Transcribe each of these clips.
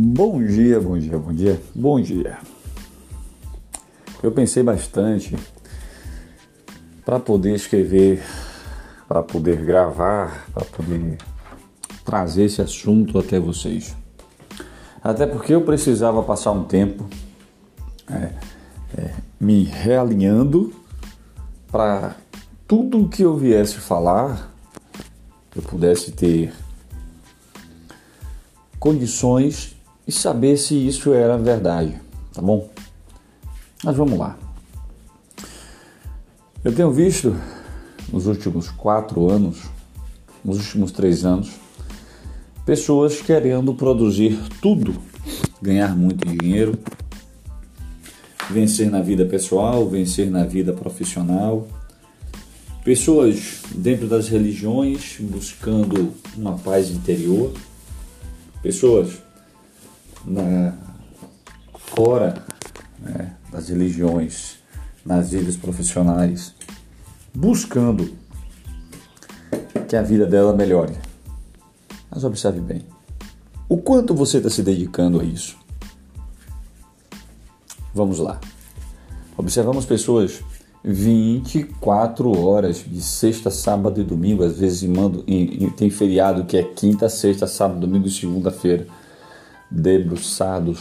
Bom dia, bom dia, bom dia, bom dia. Eu pensei bastante para poder escrever, para poder gravar, para poder trazer esse assunto até vocês. Até porque eu precisava passar um tempo é, é, me realinhando para tudo que eu viesse falar eu pudesse ter condições e saber se isso era verdade, tá bom? Mas vamos lá. Eu tenho visto nos últimos quatro anos, nos últimos três anos, pessoas querendo produzir tudo, ganhar muito dinheiro, vencer na vida pessoal, vencer na vida profissional. Pessoas dentro das religiões buscando uma paz interior. Pessoas na, fora né, das religiões, nas vidas profissionais, buscando que a vida dela melhore. Mas observe bem, o quanto você está se dedicando a isso? Vamos lá. Observamos pessoas 24 horas de sexta, sábado e domingo, às vezes mando, tem feriado que é quinta, sexta, sábado, domingo e segunda-feira debruçados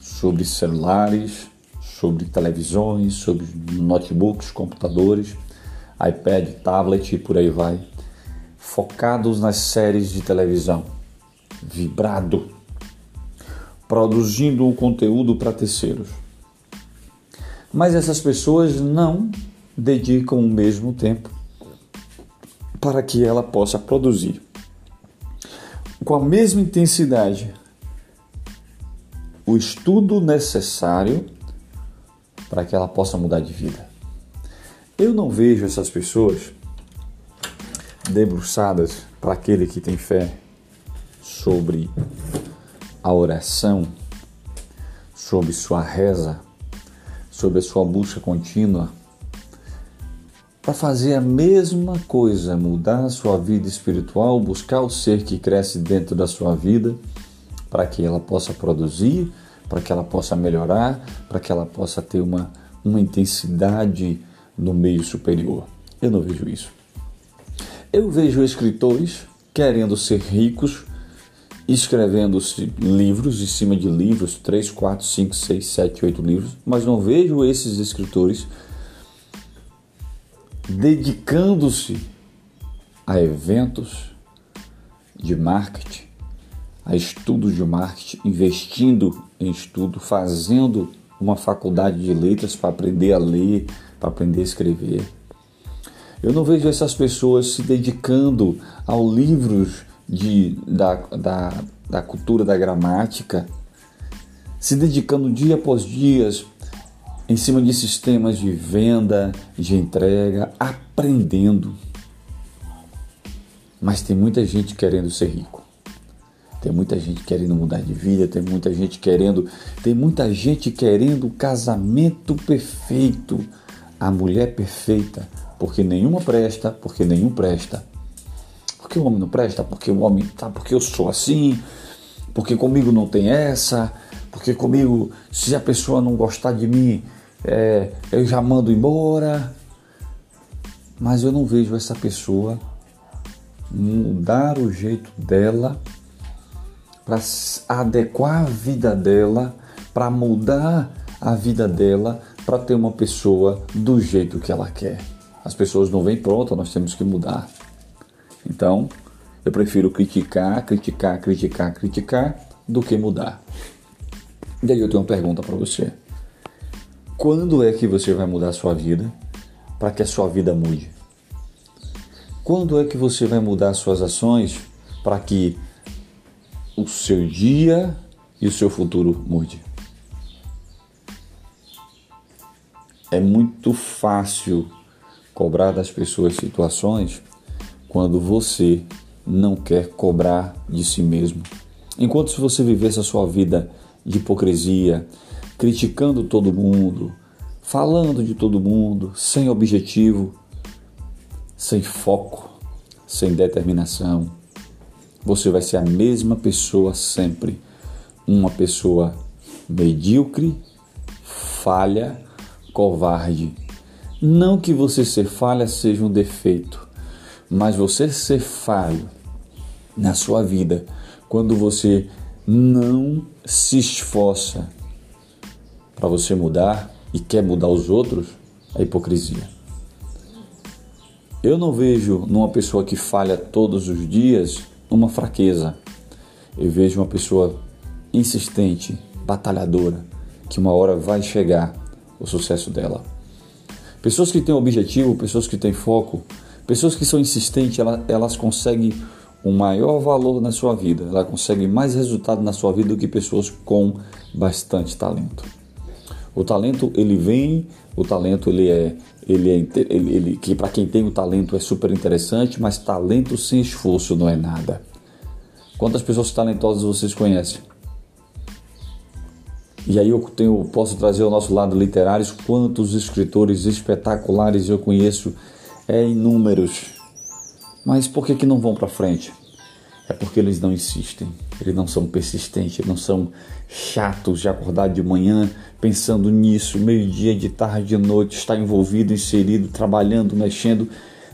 sobre celulares, sobre televisões, sobre notebooks, computadores, iPad, tablet e por aí vai, focados nas séries de televisão, vibrado, produzindo o conteúdo para terceiros. Mas essas pessoas não dedicam o mesmo tempo para que ela possa produzir. Com a mesma intensidade o estudo necessário para que ela possa mudar de vida. Eu não vejo essas pessoas debruçadas para aquele que tem fé sobre a oração, sobre sua reza, sobre a sua busca contínua, para fazer a mesma coisa, mudar a sua vida espiritual, buscar o ser que cresce dentro da sua vida para que ela possa produzir, para que ela possa melhorar, para que ela possa ter uma, uma intensidade no meio superior. Eu não vejo isso. Eu vejo escritores querendo ser ricos, escrevendo livros em cima de livros, 3, 4, 5, 6, 7, 8 livros, mas não vejo esses escritores dedicando-se a eventos de marketing, a estudos de marketing, investindo em estudo, fazendo uma faculdade de letras para aprender a ler, para aprender a escrever. Eu não vejo essas pessoas se dedicando ao livros de, da, da, da cultura da gramática, se dedicando dia após dia em cima de sistemas de venda, de entrega, aprendendo. Mas tem muita gente querendo ser rico. Tem muita gente querendo mudar de vida, tem muita gente querendo, tem muita gente querendo o casamento perfeito, a mulher perfeita, porque nenhuma presta, porque nenhum presta. Porque o homem não presta, porque o homem tá, porque eu sou assim, porque comigo não tem essa, porque comigo, se a pessoa não gostar de mim, é, eu já mando embora. Mas eu não vejo essa pessoa mudar o jeito dela para adequar a vida dela, para mudar a vida dela, para ter uma pessoa do jeito que ela quer. As pessoas não vêm prontas, nós temos que mudar. Então, eu prefiro criticar, criticar, criticar, criticar do que mudar. E aí eu tenho uma pergunta para você. Quando é que você vai mudar a sua vida para que a sua vida mude? Quando é que você vai mudar suas ações para que o seu dia e o seu futuro mude. É muito fácil cobrar das pessoas situações quando você não quer cobrar de si mesmo. Enquanto se você vivesse a sua vida de hipocrisia, criticando todo mundo, falando de todo mundo, sem objetivo, sem foco, sem determinação, você vai ser a mesma pessoa sempre. uma pessoa medíocre, falha, covarde. Não que você ser falha seja um defeito, mas você ser falho na sua vida quando você não se esforça para você mudar e quer mudar os outros, é hipocrisia. Eu não vejo numa pessoa que falha todos os dias uma fraqueza. Eu vejo uma pessoa insistente, batalhadora, que uma hora vai chegar o sucesso dela. Pessoas que têm objetivo, pessoas que têm foco, pessoas que são insistentes, elas, elas conseguem um maior valor na sua vida, elas conseguem mais resultado na sua vida do que pessoas com bastante talento. O talento ele vem, o talento ele é ele é ele, ele que para quem tem o talento é super interessante, mas talento sem esforço não é nada. Quantas pessoas talentosas vocês conhecem? E aí eu tenho, posso trazer ao nosso lado literário quantos escritores espetaculares eu conheço, é inúmeros. Mas por que, que não vão para frente? É porque eles não insistem, eles não são persistentes, não são chatos de acordar de manhã pensando nisso, meio-dia, de tarde, de noite, estar envolvido, inserido, trabalhando, mexendo.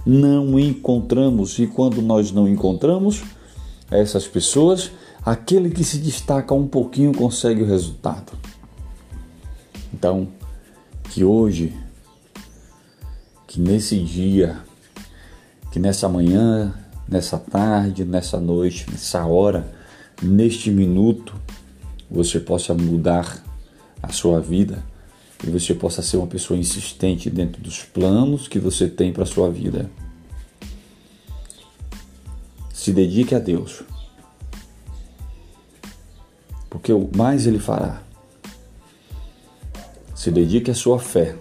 Não encontramos, e quando nós não encontramos essas pessoas, aquele que se destaca um pouquinho consegue o resultado. Então, que hoje, que nesse dia, que nessa manhã, nessa tarde, nessa noite, nessa hora, neste minuto, você possa mudar a sua vida e você possa ser uma pessoa insistente dentro dos planos que você tem para a sua vida. Se dedique a Deus porque o mais ele fará. Se dedique à sua fé,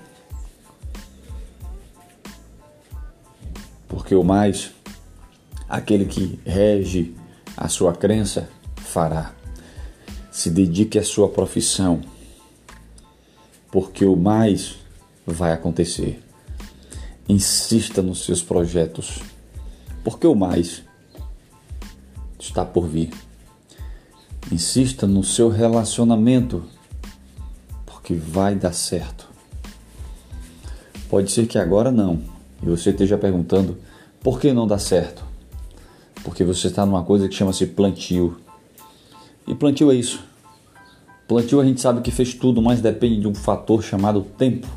porque o mais aquele que rege a sua crença fará. Se dedique à sua profissão, porque o mais vai acontecer. Insista nos seus projetos, porque o mais está por vir. Insista no seu relacionamento, porque vai dar certo. Pode ser que agora não, e você esteja perguntando por que não dá certo. Porque você está numa coisa que chama-se plantio. E plantio é isso. Plantio a gente sabe que fez tudo, mas depende de um fator chamado tempo.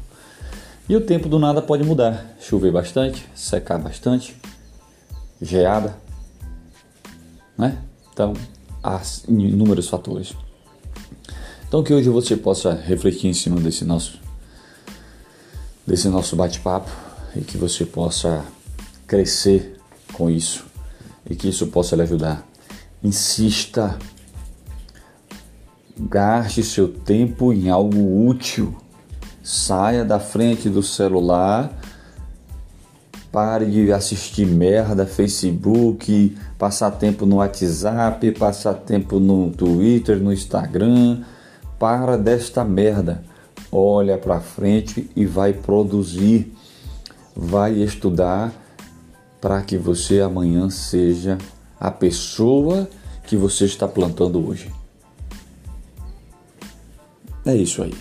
E o tempo do nada pode mudar. Chover bastante, secar bastante, geada, né? Então, há inúmeros fatores. Então que hoje você possa refletir em cima desse nosso desse nosso bate-papo e que você possa crescer com isso e que isso possa lhe ajudar. Insista, gaste seu tempo em algo útil. Saia da frente do celular Pare de assistir merda, Facebook, passar tempo no WhatsApp, passar tempo no Twitter, no Instagram. Para desta merda. Olha para frente e vai produzir, vai estudar para que você amanhã seja a pessoa que você está plantando hoje. É isso aí.